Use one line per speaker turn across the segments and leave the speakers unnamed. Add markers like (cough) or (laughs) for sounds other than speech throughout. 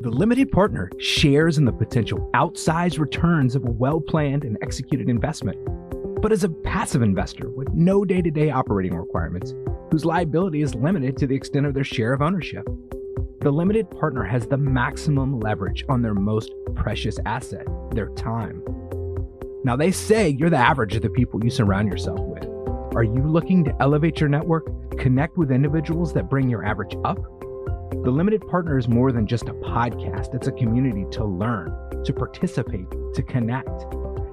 The limited partner shares in the potential outsized returns of a well planned and executed investment, but is a passive investor with no day to day operating requirements, whose liability is limited to the extent of their share of ownership. The limited partner has the maximum leverage on their most precious asset, their time. Now, they say you're the average of the people you surround yourself with. Are you looking to elevate your network, connect with individuals that bring your average up? The Limited Partner is more than just a podcast, it's a community to learn, to participate, to connect.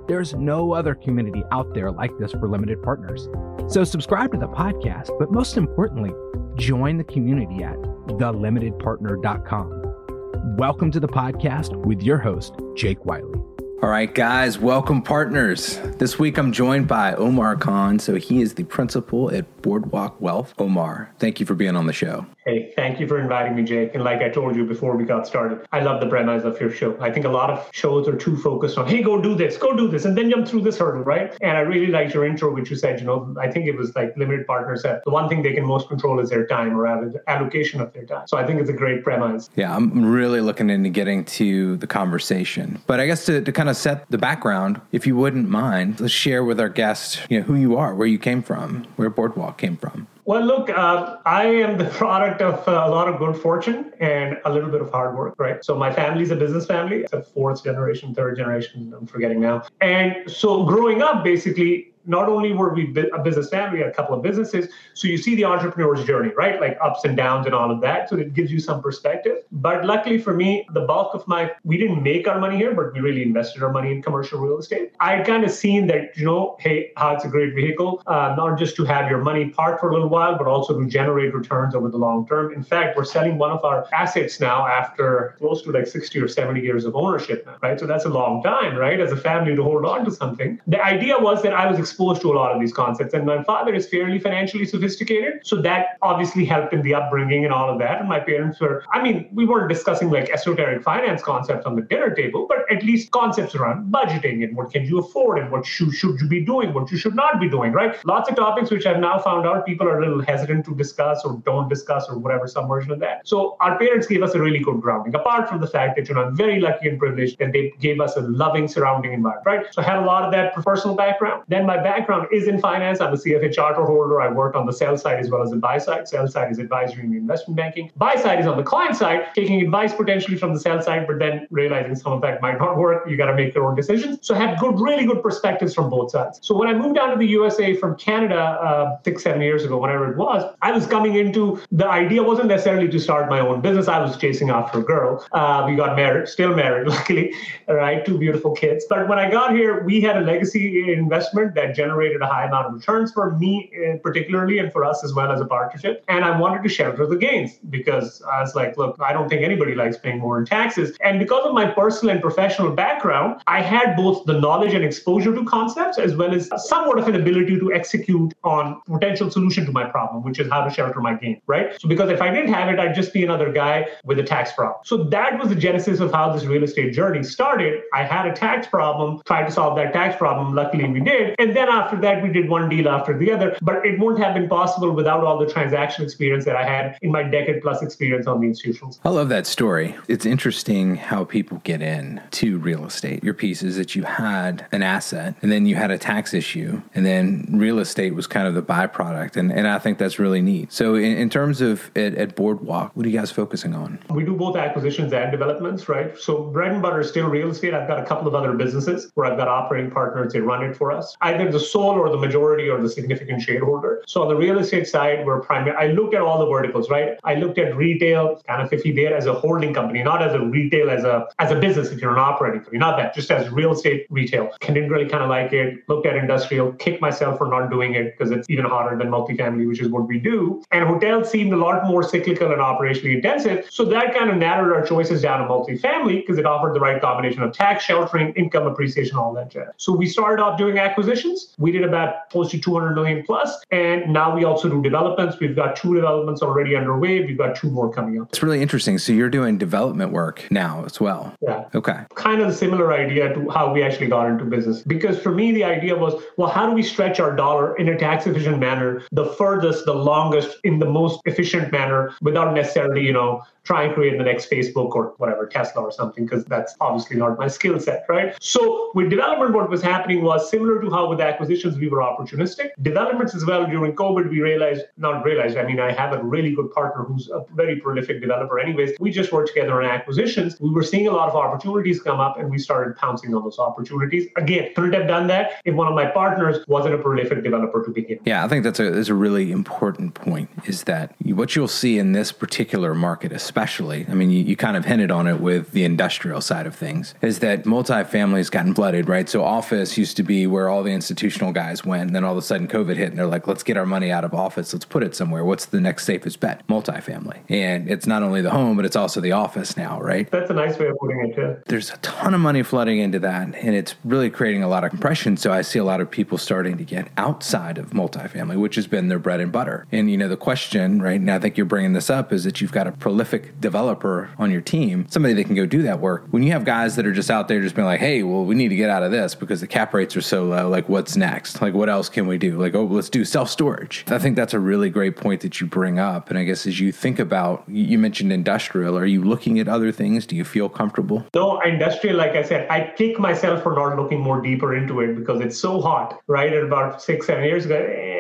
There's no other community out there like this for limited partners. So subscribe to the podcast, but most importantly, join the community at thelimitedpartner.com. Welcome to the podcast with your host, Jake Wiley.
All right, guys, welcome, partners. This week I'm joined by Omar Khan. So he is the principal at Boardwalk Wealth. Omar, thank you for being on the show.
Hey, thank you for inviting me, Jake. And like I told you before we got started, I love the premise of your show. I think a lot of shows are too focused on, hey, go do this, go do this, and then jump through this hurdle, right? And I really liked your intro, which you said, you know, I think it was like limited partners that the one thing they can most control is their time or allocation of their time. So I think it's a great premise.
Yeah, I'm really looking into getting to the conversation. But I guess to, to kind of set the background, if you wouldn't mind, let's share with our guests, you know, who you are, where you came from, where Boardwalk came from.
Well, look, uh, I am the (laughs) product of uh, a lot of good fortune and a little bit of hard work, right? So my family's a business family. It's a fourth generation, third generation, I'm forgetting now. And so growing up, basically, not only were we a business family, we had a couple of businesses. So you see the entrepreneur's journey, right? Like ups and downs and all of that. So it gives you some perspective. But luckily for me, the bulk of my, we didn't make our money here, but we really invested our money in commercial real estate. I kind of seen that, you know, hey, how it's a great vehicle, uh, not just to have your money parked for a little while, but also to generate returns over the long term. In fact, we're selling one of our assets now after close to like 60 or 70 years of ownership now, right? So that's a long time, right? As a family to hold on to something. The idea was that I was exposed to a lot of these concepts. And my father is fairly financially sophisticated. So that obviously helped in the upbringing and all of that. And my parents were, I mean, we weren't discussing like esoteric finance concepts on the dinner table, but at least concepts around budgeting and what can you afford and what should, you be doing, what you should not be doing, right? Lots of topics which I've now found out people are a little hesitant to discuss or don't discuss or whatever, some version of that. So our parents gave us a really good grounding, apart from the fact that, you know, I'm very lucky and privileged that they gave us a loving surrounding environment, right? So I had a lot of that personal background. Then my background is in finance. I'm a CFA charter holder. I work on the sell side as well as the buy side. Sell side is advisory and investment banking. Buy side is on the client side, taking advice potentially from the sell side, but then realizing some of that might not work. You got to make your own decisions. So I had good, really good perspectives from both sides. So when I moved down to the USA from Canada uh, six, seven years ago, whatever it was, I was coming into the idea wasn't necessarily to start my own business. I was chasing after a girl. Uh, we got married, still married, (laughs) luckily, right? Two beautiful kids. But when I got here, we had a legacy investment that generated a high amount of returns for me uh, particularly and for us as well as a partnership. And I wanted to shelter the gains because I was like, look, I don't think anybody likes paying more in taxes. And because of my personal and professional background, I had both the knowledge and exposure to concepts as well as somewhat of an ability to execute on potential solution to my problem, which is how to shelter my gain, right? So because if I didn't have it, I'd just be another guy with a tax problem. So that was the genesis of how this real estate journey started. I had a tax problem, tried to solve that tax problem. Luckily, we did. And then after that, we did one deal after the other. But it wouldn't have been possible without all the transaction experience that I had in my decade plus experience on the institutions.
I love that story. It's interesting how people get in to real estate. Your piece is that you had an asset and then you had a tax issue, and then real estate was kind of the byproduct. And, and I think that's really neat. So, in, in terms of at, at Boardwalk, what are you guys focusing on?
We do both acquisitions and developments, right? So, bread and butter is still real estate. I've got a couple of other businesses where I've got operating partners, they run it for us. Either the sole or the majority or the significant shareholder. So on the real estate side, we're primary. I looked at all the verticals, right? I looked at retail, kind of iffy there as a holding company, not as a retail as a as a business if you're an operating company, not that, just as real estate retail. Didn't really kind of like it. Looked at industrial, kicked myself for not doing it because it's even harder than multifamily, which is what we do. And hotels seemed a lot more cyclical and operationally intensive. So that kind of narrowed our choices down to multifamily because it offered the right combination of tax sheltering, income appreciation, all that jazz. So we started off doing acquisitions acquisitions. We did about close to 200 million plus, and now we also do developments. We've got two developments already underway. We've got two more coming up.
It's really interesting. So you're doing development work now as well.
Yeah.
Okay.
Kind of a similar idea to how we actually got into business. Because for me, the idea was, well, how do we stretch our dollar in a tax efficient manner, the furthest, the longest, in the most efficient manner, without necessarily, you know, try and create the next Facebook or whatever, Tesla or something, because that's obviously not my skill set, right? So with development, what was happening was similar to how with acquisitions we were opportunistic. Developments as well during COVID, we realized, not realized, I mean, I have a really good partner who's a very prolific developer, anyways. We just worked together on acquisitions. We were seeing a lot of opportunities come up and we started pouncing on those opportunities. Again, couldn't have done that if one of my partners wasn't a prolific developer to begin with.
Yeah, I think that's a, that's a really important point is that what you'll see in this particular market, especially especially, I mean, you, you, kind of hinted on it with the industrial side of things, is that multifamily has gotten flooded, right? So office used to be where all the institutional guys went. And then all of a sudden COVID hit and they're like, let's get our money out of office. Let's put it somewhere. What's the next safest bet? Multifamily. And it's not only the home, but it's also the office now, right?
That's a nice way of putting it, too.
There's a ton of money flooding into that. And it's really creating a lot of compression. So I see a lot of people starting to get outside of multifamily, which has been their bread and butter. And, you know, the question, right now, I think you're bringing this up is that you've got a prolific developer on your team, somebody that can go do that work. When you have guys that are just out there just being like, hey, well, we need to get out of this because the cap rates are so low. Like, what's next? Like, what else can we do? Like, oh, let's do self storage. I think that's a really great point that you bring up. And I guess as you think about, you mentioned industrial, are you looking at other things? Do you feel comfortable?
No, industrial, like I said, I kick myself for not looking more deeper into it because it's so hot, right? At about six, seven years ago,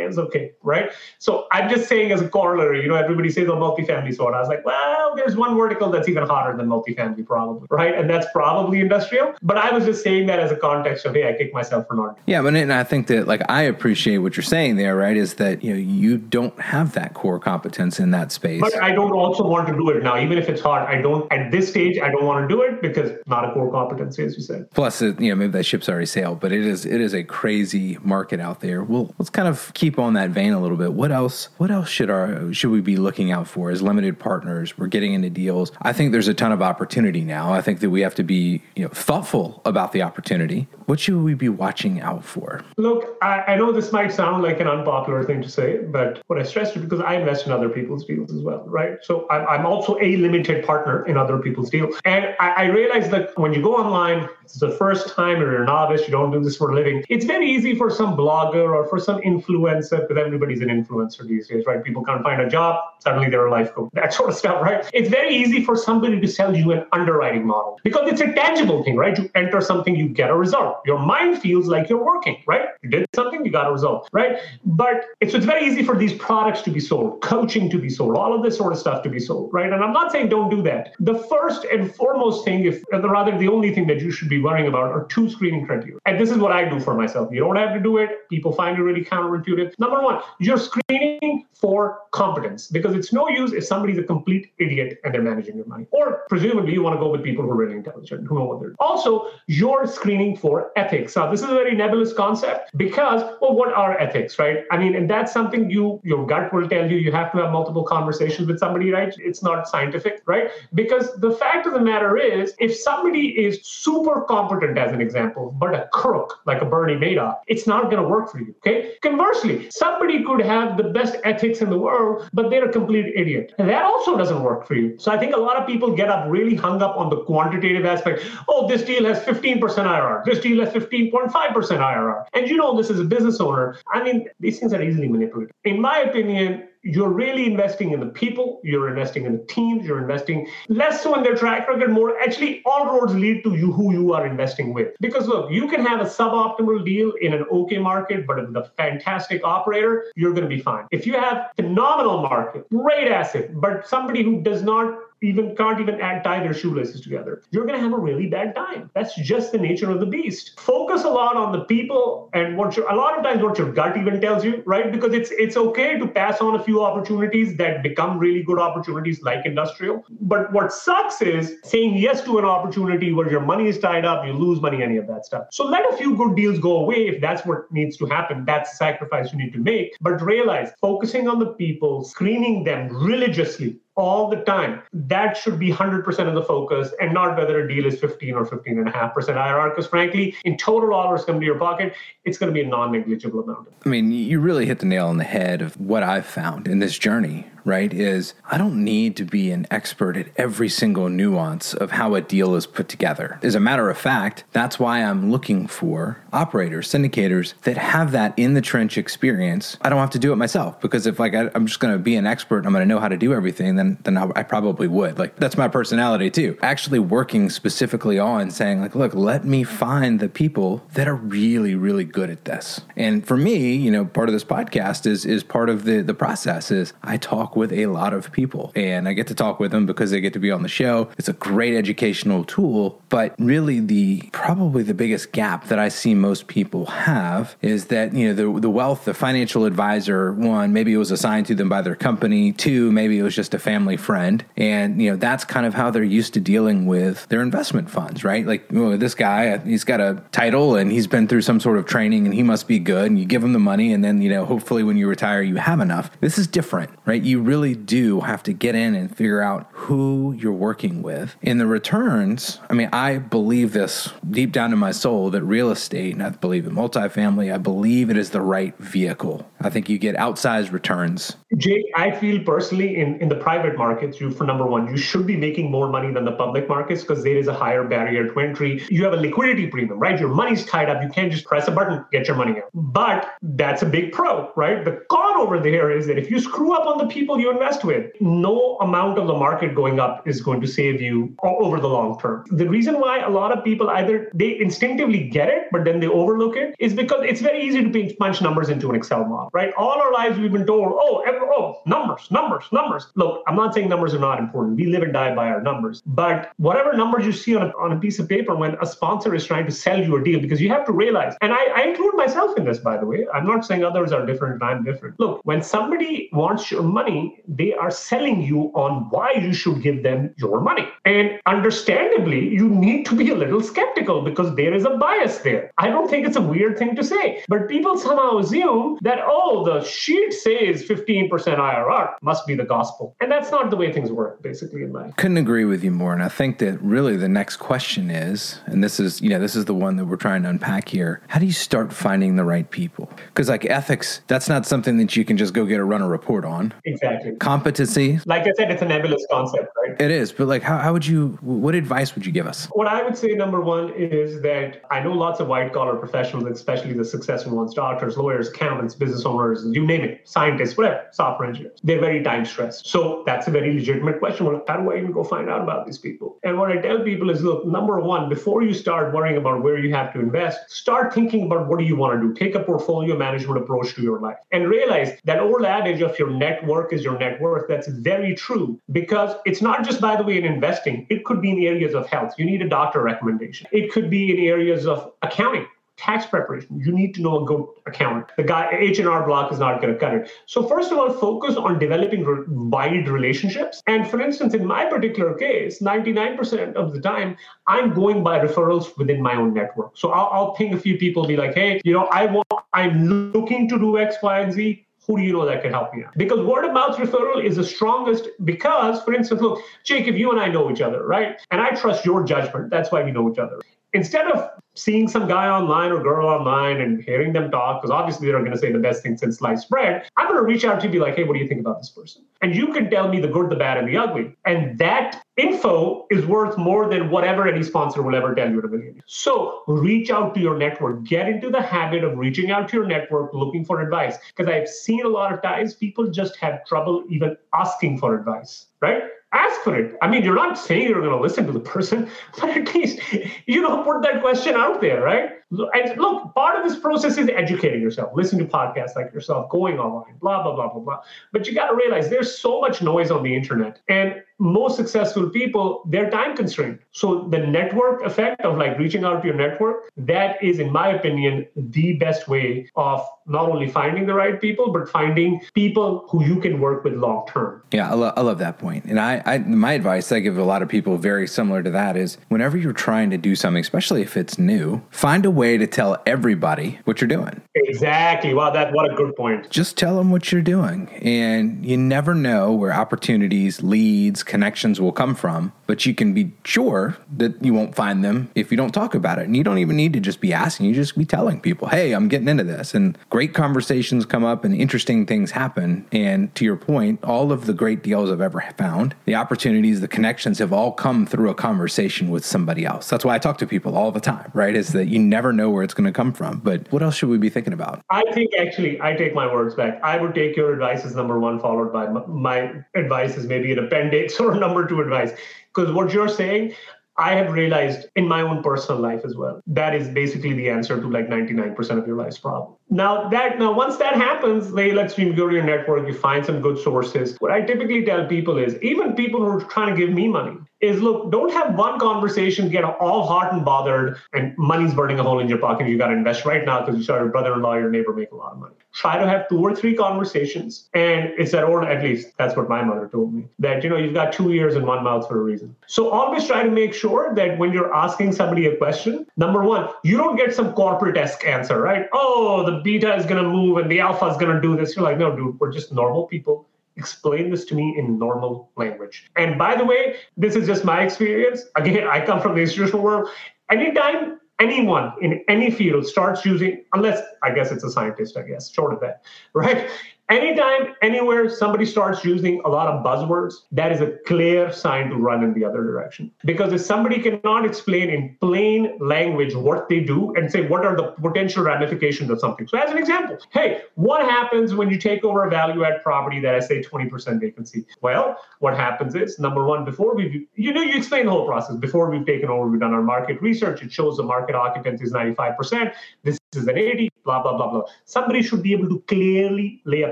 it's okay, right? So I'm just saying as a corollary, you know, everybody says, oh, multifamily so I was like, well, there's one vertical that's even hotter than multifamily, probably, right? And that's probably industrial. But I was just saying that as a context of, hey, I kick myself for not.
Yeah, but and I think that, like, I appreciate what you're saying there, right? Is that, you know, you don't have that core competence in that space.
But I don't also want to do it now, even if it's hard. I don't, at this stage, I don't want to do it because not a core competency, as you said.
Plus, you know, maybe that ship's already sailed, but it is, it is a crazy market out there. Well, let's kind of keep on that vein a little bit. What else, what else should our, should we be looking out for as limited partners? We're getting into deals. I think there's a ton of opportunity now. I think that we have to be you know, thoughtful about the opportunity. What should we be watching out for?
Look, I, I, know this might sound like an unpopular thing to say, but what I stress is because I invest in other people's deals as well, right? So I'm, I'm also a limited partner in other people's deals. And I, I realize that when you go online, it's the first time you're a novice, you don't do this for a living. It's very easy for some blogger or for some influencer, because everybody's an influencer these days, right? People can't find a job, suddenly they're a life coach, that sort of stuff, right? It's very easy for somebody to sell you an underwriting model because it's a tangible thing, right? You enter something, you get a result. Your mind feels like you're working, right? You did something, you got a result, right? But it's, it's very easy for these products to be sold, coaching to be sold, all of this sort of stuff to be sold, right? And I'm not saying don't do that. The first and foremost thing, if rather the only thing that you should be worrying about are two screening criteria. And this is what I do for myself. You don't have to do it. People find it really counterintuitive. Number one, you're screening for competence because it's no use if somebody's a complete idiot and they're managing your money. Or presumably you want to go with people who are really intelligent, who know what they're doing. Also, you're screening for ethics. Now, this is a very nebulous concept because, well, what are ethics, right? I mean, and that's something you, your gut will tell you, you have to have multiple conversations with somebody, right? It's not scientific, right? Because the fact of the matter is, if somebody is super competent, as an example, but a crook like a Bernie Madoff, it's not going to work for you, okay? Conversely, somebody could have the best ethics in the world, but they're a complete idiot. And that also doesn't work for you. So I think a lot of people get up really hung up on the quantitative aspect. Oh, this deal has 15% IRR. This deal has 15.5% IRR. And you know this as a business owner. I mean, these things are easily manipulated. In my opinion, you're really investing in the people, you're investing in the teams, you're investing less so in their track record, more actually all roads lead to you who you are investing with. Because look, you can have a suboptimal deal in an okay market, but with a fantastic operator, you're going to be fine. If you have phenomenal market, great asset, but somebody who does not even can't even tie their shoelaces together. You're going to have a really bad time. That's just the nature of the beast. Focus a lot on the people and what your, a lot of times what your gut even tells you, right? Because it's it's okay to pass on a few opportunities that become really good opportunities like industrial. But what sucks is saying yes to an opportunity where your money is tied up, you lose money, any of that stuff. So let a few good deals go away if that's what needs to happen. That's the sacrifice you need to make. But realize focusing on the people, screening them religiously all the time. That should be 100% of the focus and not whether a deal is 15 or 15.5% IRR. Because frankly, in total dollars come to your pocket, it's going to be a non negligible amount.
I mean, you really hit the nail on the head of what I've found in this journey, right? Is I don't need to be an expert at every single nuance of how a deal is put together. As a matter of fact, that's why I'm looking for operators, syndicators that have that in the trench experience. I don't have to do it myself because if like I, am just going to be an expert, and I'm going to know how to do everything, then then I, I probably would. Like that's my personality too. Actually working specifically on saying like, look, let me find the people that are really really good at this. And for me, you know, part of this podcast is is part of the the process is I talk with a lot of people and I get to talk with them because they get to be on the show. It's a great educational tool, but really the probably the biggest gap that I see most people have is that, you know, the the wealth, the financial advisor, one, maybe it was assigned to them by their company, two, maybe it was just a family friend. And, you know, that's kind of how they're used to dealing with their investment funds, right? Like, this guy, he's got a title and he's been through some sort of training and he must be good. And you give him the money and then, you know, hopefully when you retire, you have enough. This is different, right? You really do have to get in and figure out who you're working with. In the returns, I mean, I believe this deep down in my soul that real estate, and I believe in multifamily, I believe it is the right vehicle. I think you get outsized returns.
Jake, I feel personally in, in the private markets, you for number one, you should be making more money than the public markets because there is a higher barrier to entry. You have a liquidity premium, right? Your money's tied up. You can't just press a button, get your money out. But that's a big pro, right? The con over there is that if you screw up on the people you invest with, no amount of the market going up is going to save you over the long term. The reason why a lot of people either they instinctively get it, but then they overlook it is because it's very easy to punch numbers into an Excel model, right? All our lives we've been told, oh, oh, numbers, numbers, numbers. Look, I'm not saying numbers are not important. We live and die by our numbers. But whatever numbers you see on a, on a piece of paper when a sponsor is trying to sell you a deal, because you have to realize, and I, I include myself in this, by the way, I'm not saying others are different and I'm different. Look, when somebody wants your money, they are selling you on why you should give them your money. And understandably, you need to be a little skeptical because there is a bias there. I don't think it's a weird thing to say, but people somehow assume that, oh, the sheet says 15% IRR must be the gospel. And that's not the way things work, basically, in my
couldn't agree with you more. And I think that really the next question is, and this is, you know, this is the one that we're trying to unpack here. How do you start finding the right people? Because like ethics, that's not something that you can just go get a run a report on.
Exactly.
Competency.
Like I said, it's a nebulous concept, right?
It is. But like how, how would you what advice would you give us?
What I would say number one is that I know lots of white collar professionals, especially the successful ones, doctors, lawyers, accountants, business owners, you name it, scientists, whatever, software engineers. They're very time stressed. So that's a very legitimate question. Well, how do I even go find out about these people? And what I tell people is look, number one, before you start worrying about where you have to invest, start thinking about what do you want to do. Take a portfolio management approach to your life and realize that old adage of your network is your net worth. That's very true because it's not just, by the way, in investing, it could be in areas of health. You need a doctor recommendation, it could be in areas of accounting tax preparation. You need to know a good accountant. The guy H&R Block is not going to cut it. So first of all, focus on developing re- wide relationships. And for instance, in my particular case, 99% of the time, I'm going by referrals within my own network. So I'll, I'll ping a few people, be like, hey, you know, I want, I'm looking to do X, Y, and Z who do you know that can help me? Because word of mouth referral is the strongest because, for instance, look, if you and I know each other, right? And I trust your judgment, that's why we know each other. Instead of seeing some guy online or girl online and hearing them talk, because obviously they're going to say the best thing since sliced bread, I'm going to reach out to you and be like, hey, what do you think about this person? And you can tell me the good, the bad, and the ugly. And that info is worth more than whatever any sponsor will ever tell you a million. So reach out to your network. Get into the habit of reaching out to your network, looking for advice. Because I've seen a lot of times people just have trouble even asking for advice, right? Ask for it. I mean, you're not saying you're going to listen to the person, (laughs) but at least you know put that question out there, right? And look, part of this process is educating yourself, listening to podcasts like yourself, going online, blah blah blah blah blah. But you got to realize there's so much noise on the internet, and most successful people, they're time constrained. So the network effect of like reaching out to your network, that is, in my opinion, the best way of not only finding the right people, but finding people who you can work with long term.
Yeah, I, lo- I love that point. And I, I, my advice I give a lot of people very similar to that is whenever you're trying to do something, especially if it's new, find a way to tell everybody what you're doing.
Exactly. Wow, that what a good point.
Just tell them what you're doing, and you never know where opportunities, leads, connections will come from. But you can be sure that you won't find them if you don't talk about it. And you don't even need to just be asking; you just be telling people, "Hey, I'm getting into this," and great conversations come up and interesting things happen. And to your point, all of the great deals I've ever found, the opportunities, the connections have all come through a conversation with somebody else. That's why I talk to people all the time, right? Is that you never know where it's going to come from. But what else should we be thinking about?
I think actually, I take my words back. I would take your advice as number one, followed by my advice is maybe an appendix (laughs) or number two advice. Because what you're saying, I have realized in my own personal life as well. That is basically the answer to like 99% of your life's problem. Now that now once that happens, they let's you go to your network, you find some good sources. What I typically tell people is even people who are trying to give me money is look, don't have one conversation, get all hot and bothered, and money's burning a hole in your pocket. You got to invest right now because you saw your brother-in-law, your neighbor make a lot of money. Try to have two or three conversations, and it's that order. At least that's what my mother told me. That you know you've got two ears and one mouth for a reason. So always try to make sure that when you're asking somebody a question, number one, you don't get some corporate-esque answer, right? Oh, the beta is going to move and the alpha is going to do this. You're like, no, dude, we're just normal people. Explain this to me in normal language. And by the way, this is just my experience. Again, I come from the institutional world. Anytime anyone in any field starts using, unless I guess it's a scientist, I guess, short of that, (laughs) right? Anytime, anywhere, somebody starts using a lot of buzzwords, that is a clear sign to run in the other direction. Because if somebody cannot explain in plain language what they do and say what are the potential ramifications of something. So, as an example, hey, what happens when you take over a value add property that I say 20% vacancy? Well, what happens is number one, before we, you know, you explain the whole process. Before we've taken over, we've done our market research. It shows the market occupancy is 95%. This is an 80, blah, blah, blah, blah. Somebody should be able to clearly lay a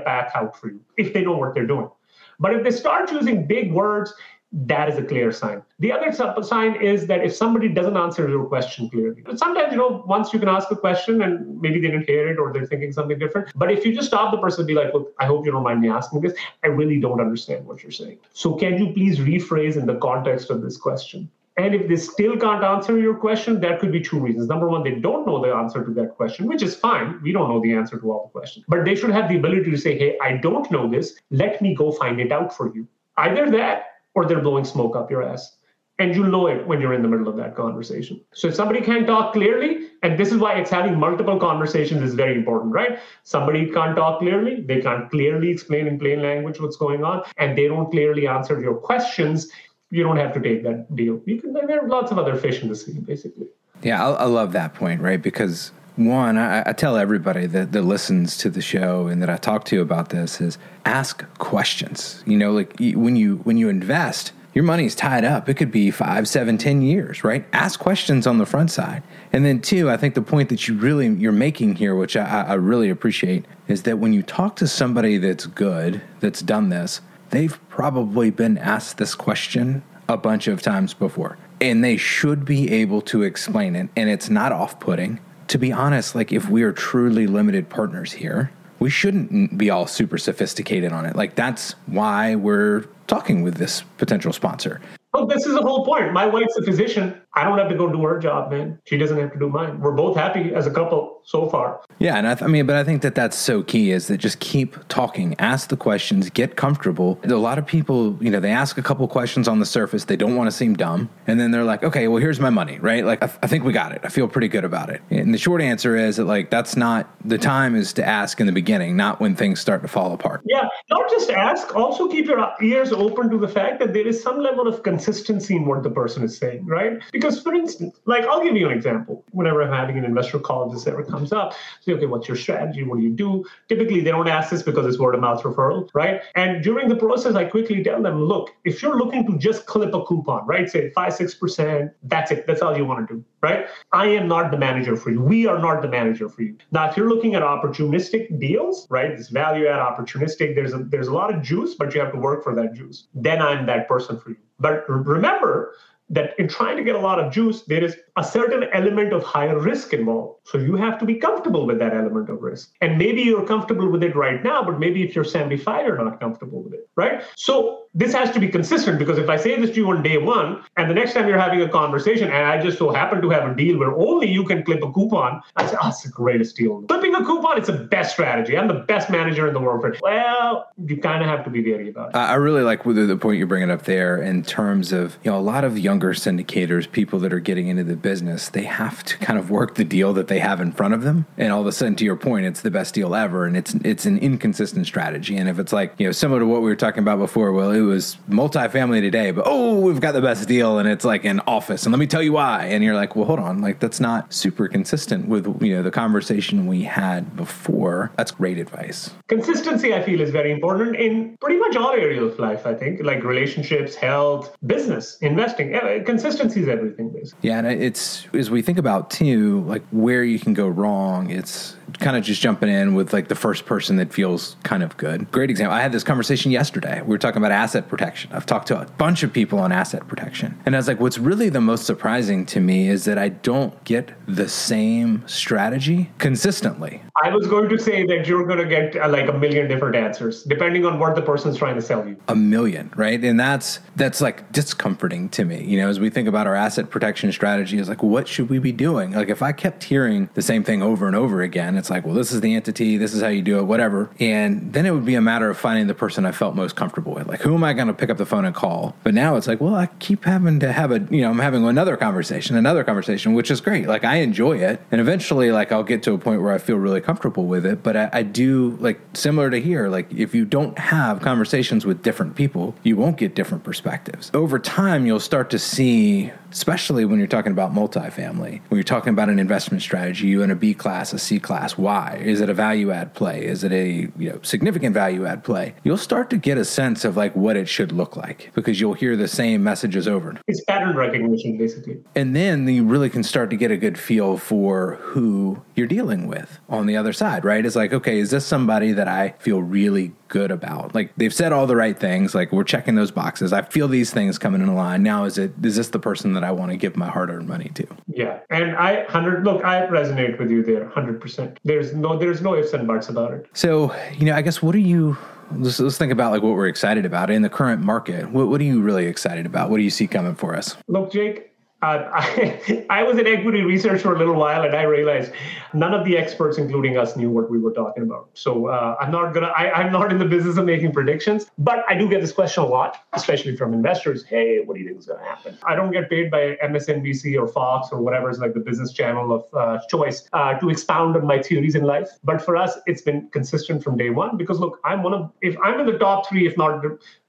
path out for you if they know what they're doing. But if they start using big words, that is a clear sign. The other sign is that if somebody doesn't answer your question clearly, sometimes, you know, once you can ask a question and maybe they didn't hear it or they're thinking something different. But if you just stop the person and be like, look, I hope you don't mind me asking this. I really don't understand what you're saying. So can you please rephrase in the context of this question? And if they still can't answer your question, that could be two reasons. Number one, they don't know the answer to that question, which is fine. We don't know the answer to all the questions. But they should have the ability to say, hey, I don't know this. Let me go find it out for you. Either that or they're blowing smoke up your ass. And you know it when you're in the middle of that conversation. So if somebody can't talk clearly, and this is why it's having multiple conversations is very important, right? Somebody can't talk clearly, they can't clearly explain in plain language what's going on, and they don't clearly answer your questions you don't have to take that deal. You can. There are lots of other fish in the sea, basically.
Yeah, I, I love that point, right? Because one, I, I, tell everybody that, that listens to the show and that I talk to about this is ask questions. You know, like when you when you invest, your money is tied up. It could be five, seven, ten years, right? Ask questions on the front side. And then two, I think the point that you really you're making here, which I, I really appreciate, is that when you talk to somebody that's good, that's done this, they've probably been asked this question a bunch of times before. And they should be able to explain it. And it's not off putting. To be honest, like if we are truly limited partners here, we shouldn't be all super sophisticated on it. Like that's why we're talking with this potential sponsor.
Well, this is the whole point. My wife's a physician. I don't have to go do her job, man. She doesn't have to do mine. We're both happy as a couple so far.
Yeah, and I, th- I, mean, but I think that that's so key is that just keep talking, ask the questions, get comfortable. A lot of people, you know, they ask a couple questions on the surface, they don't want to seem dumb, and then they're like, okay, well, here's my money, right? Like, I, th- I think we got it. I feel pretty good about it. And the short answer is that, like, that's not the time is to ask in the beginning, not when things start to fall apart.
Yeah, not just ask, also keep your ears open to the fact that there is some level of consistency in what the person is saying, right? Because, for instance, like, I'll give you an example. Whenever I'm having an investor call, this ever comes up. Say, okay, what's your strategy? What do you do? Typically, they don't ask this because it's word of mouth referral, right? And during the process, I quickly tell them, look, if you're looking to just clip a coupon, right? Say five, six percent, that's it. That's all you want to do, right? I am not the manager for you. We are not the manager for you. Now, if you're looking at opportunistic deals, right? This value add opportunistic, there's a there's a lot of juice, but you have to work for that juice. Then I'm that person for you. But remember, that in trying to get a lot of juice, there is a certain element of higher risk involved. So you have to be comfortable with that element of risk. And maybe you're comfortable with it right now, but maybe if you're 75, you're not comfortable with it, right? So this has to be consistent because if I say this to you on day one, and the next time you're having a conversation, and I just so happen to have a deal where only you can clip a coupon, I say, oh, the greatest deal. Clipping a coupon, it's the best strategy. I'm the best manager in the world for it. Well, you kind of have to be wary about it.
I really like the point you're bringing up there in terms of, you know, a lot of younger syndicators, people that are getting into the business, they have to kind of work the deal that they have in front of them. And all of a sudden, to your point, it's the best deal ever. And it's, it's an inconsistent strategy. And if it's like, you know, similar to what we were talking about before, well, it was multifamily today, but oh, we've got the best deal and it's like an office. And let me tell you why. And you're like, well, hold on. Like, that's not super consistent with, you know, the conversation we had before. That's great advice.
Consistency, I feel, is very important in pretty much all areas of life, I think, like relationships, health, business, investing. Uh, consistency is everything, basically.
Yeah. And it's, as we think about too, like where you can go wrong, it's, kind of just jumping in with like the first person that feels kind of good. Great example. I had this conversation yesterday. We were talking about asset protection. I've talked to a bunch of people on asset protection. And I was like, what's really the most surprising to me is that I don't get the same strategy consistently.
I was going to say that you're going to get uh, like a million different answers depending on what the person's trying to sell you.
A million, right? And that's that's like discomforting to me. You know, as we think about our asset protection strategy, is like, what should we be doing? Like, if I kept hearing the same thing over and over again, it's like, well, this is the entity, this is how you do it, whatever. And then it would be a matter of finding the person I felt most comfortable with. Like, who am I going to pick up the phone and call? But now it's like, well, I keep having to have a, you know, I'm having another conversation, another conversation, which is great. Like, I enjoy it, and eventually, like, I'll get to a point where I feel really comfortable with it. But I, I do like similar to here, like if you don't have conversations with different people, you won't get different perspectives. Over time, you'll start to see especially when you're talking about multifamily. When you're talking about an investment strategy, you in a B class, a C class. Why? Is it a value add play? Is it a you know significant value add play? You'll start to get a sense of like what it should look like because you'll hear the same messages over.
It's pattern recognition, basically.
And then you really can start to get a good feel for who you're dealing with on the other side, right? It's like, okay, is this somebody that I feel really good about? Like they've said all the right things, like we're checking those boxes. I feel these things coming in line. Now is it is this the person that I want to give my hard-earned money to?
Yeah. And I hundred look, I resonate with you there, hundred percent. There's no there's no ifs and buts about it.
So, you know, I guess what are you let's, let's think about like what we're excited about in the current market. What, what are you really excited about? What do you see coming for us?
Look, Jake, uh, I, (laughs) I, was in equity research for a little while and I realized none of the experts, including us, knew what we were talking about. So uh, I'm not gonna, I, I'm not in the business of making predictions, but I do get this question a lot, especially from investors. Hey, what do you think is gonna happen? I don't get paid by MSNBC or Fox or whatever is like the business channel of uh, choice uh, to expound on my theories in life. But for us, it's been consistent from day one because look, I'm one of, if I'm in the top three, if not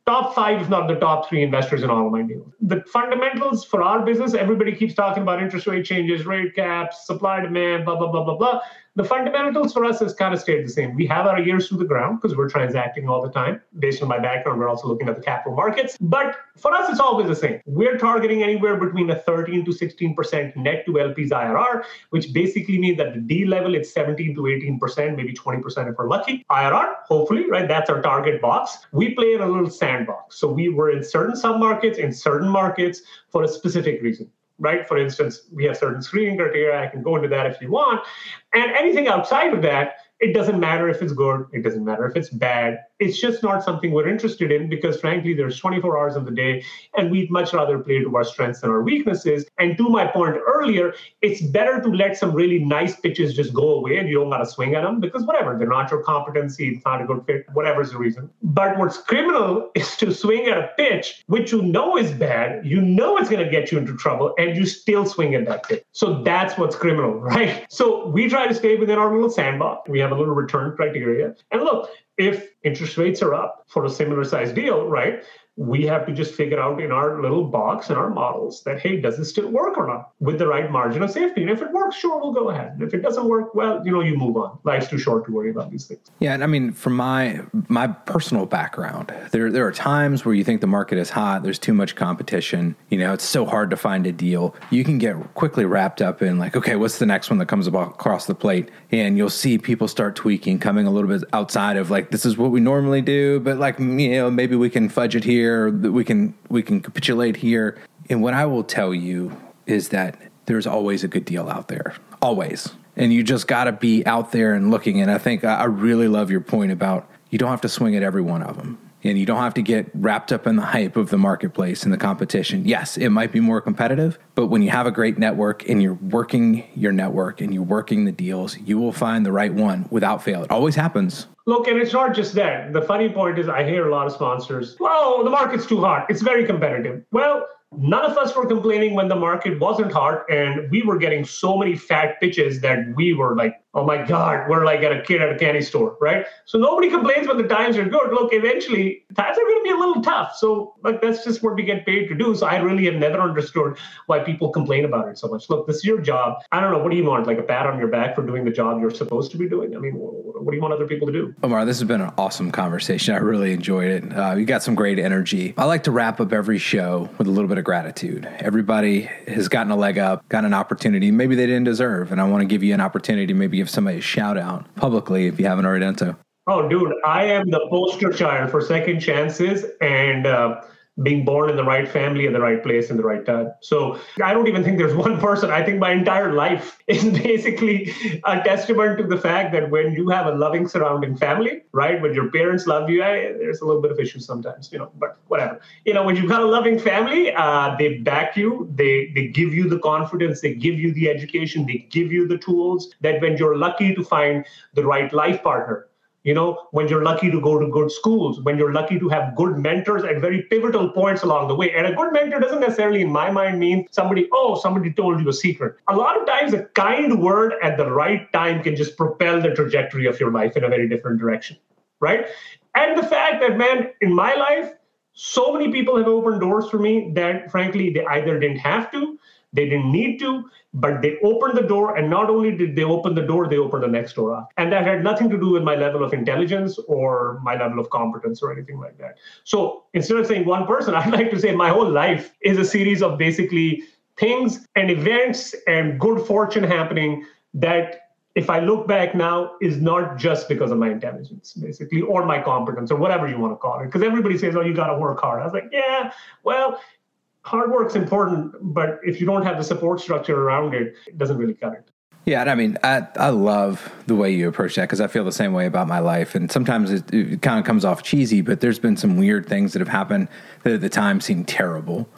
top five, if not the top three investors in all of my deals. The fundamentals for our business, everybody keeps talking about interest rate changes, rate caps, supply demand, blah, blah, blah, blah, blah. The fundamentals for us has kind of stayed the same. We have our ears to the ground because we're transacting all the time. Based on my background, we're also looking at the capital markets. But for us, it's always the same. We're targeting anywhere between a 13 to 16% net to LPs IRR, which basically means that the D level it's 17 to 18%, maybe 20% if we're lucky. IRR, hopefully, right? That's our target box. We play in a little sandbox. So we were in certain submarkets, in certain markets for a specific reason right? For instance, we have certain screening criteria. I can go into that if you want. And anything outside of that, it doesn't matter if it's good, it doesn't matter if it's bad. It's just not something we're interested in because, frankly, there's 24 hours of the day, and we'd much rather play to our strengths than our weaknesses. And to my point earlier, it's better to let some really nice pitches just go away and you don't got to swing at them because, whatever, they're not your competency, it's not a good fit, whatever's the reason. But what's criminal (laughs) is to swing at a pitch which you know is bad, you know it's going to get you into trouble, and you still swing at that pitch. So that's what's criminal, (laughs) right? So we try to stay within our little sandbox. We have a little return criteria. And look, if interest rates are up for a similar size deal, right? We have to just figure out in our little box and our models that hey does this still work or not with the right margin of safety? And if it works sure we'll go ahead. And if it doesn't work well you know you move on. Life's too short to worry about these things.
Yeah and i mean from my my personal background there there are times where you think the market is hot there's too much competition you know it's so hard to find a deal. You can get quickly wrapped up in like okay what's the next one that comes across the plate? And you'll see people start tweaking coming a little bit outside of like this is what we normally do but like you know maybe we can fudge it here here, we can we can capitulate here. And what I will tell you is that there's always a good deal out there, always. And you just got to be out there and looking. And I think I really love your point about you don't have to swing at every one of them. And you don't have to get wrapped up in the hype of the marketplace and the competition. Yes, it might be more competitive, but when you have a great network and you're working your network and you're working the deals, you will find the right one without fail. It always happens.
Look, and it's not just that. The funny point is, I hear a lot of sponsors, "Oh, the market's too hot. It's very competitive." Well, none of us were complaining when the market wasn't hot and we were getting so many fat pitches that we were like oh my god we're like at a kid at a candy store right? So nobody complains when the times are good. Look eventually times are going to be a little tough. So like that's just what we get paid to do. So i really have never understood why people complain about it so much. Look this is your job. I don't know what do you want? Like a pat on your back for doing the job you're supposed to be doing? I mean what do you want other people to do?
Omar this has been an awesome conversation. I really enjoyed it. Uh, you got some great energy. I like to wrap up every show with a little bit of gratitude. Everybody has gotten a leg up, got an opportunity maybe they didn't deserve. And I want to give you an opportunity maybe give somebody a shout out publicly if you haven't already done so.
Oh, dude, I am the poster child for second chances. And, uh, being born in the right family in the right place in the right time. So I don't even think there's (laughs) one person. I think my entire life (laughs) is basically a testament to the fact that when you have a loving surrounding family, right, when your parents love you, I, there's a little bit of issues sometimes, you know, but whatever. You know, when you've got a loving family, uh, they back you, they they give you the confidence, they give you the education, they give you the tools that when you're lucky to find the right life partner, you know when you're lucky to go to good schools when you're lucky to have good mentors at very pivotal points along the way. And a good mentor doesn't necessarily in my mind mean somebody oh somebody told you a secret. A lot of times a kind word at the right time can just propel the trajectory of your life in a very different direction right? And the fact that man in my life so many people have opened doors for me that frankly they either didn't have to they didn't need to, but they opened the door. And not only did they open the door, they opened the next door up. And that had nothing to do with my level of intelligence or my level of competence or anything like that. So instead of saying one person, (laughs) I'd like to say my whole life is a series of basically things and events and good fortune happening that if I look back now, is not just because of my intelligence, basically, or my competence, or whatever you want to call it. Because everybody says, oh, you got to work hard. I was like, yeah, well, hard work's important, but if you don't have the support structure around it, it doesn't really cut it.
Yeah, I mean, I I love the way you approach that because I feel the same way about my life, and sometimes it, it kind of comes off cheesy, but there's been some weird things that have happened that at the time seemed terrible.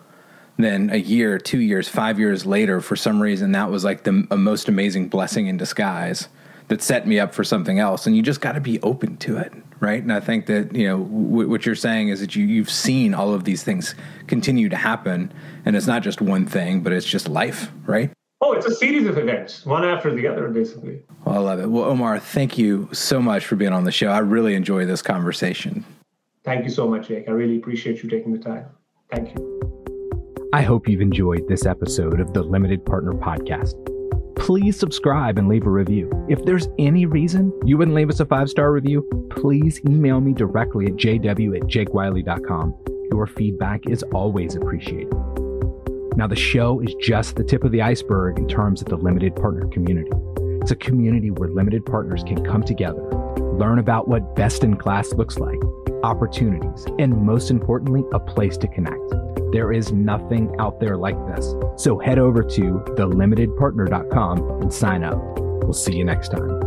Then a year, two years, five years later, for some reason, that was like the most amazing blessing in disguise that set me up for something else. And you just got to be open to it, right? And I think that you know w- what you're saying is that you you've seen all of these things continue to happen, and it's not just one thing, but it's just life, right?
Oh, it's a series of events, one after the other, basically.
Well, I love it. Well, Omar, thank you so much for being on the show. I really enjoy this conversation.
Thank you so much, Jake. I really appreciate you taking the time. Thank you.
I hope you've enjoyed this episode of the Limited Partner Podcast please subscribe and leave a review. If there's any reason you wouldn't leave us a five star review, please email me directly at jw at jakewiley.com. Your feedback is always appreciated. Now, the show is just the tip of the iceberg in terms of the limited partner community. It's a community where limited partners can come together, learn about what best in class looks like, opportunities, and most importantly, a place to connect. There is nothing out there like this. So head over to thelimitedpartner.com and sign up. We'll see you next time.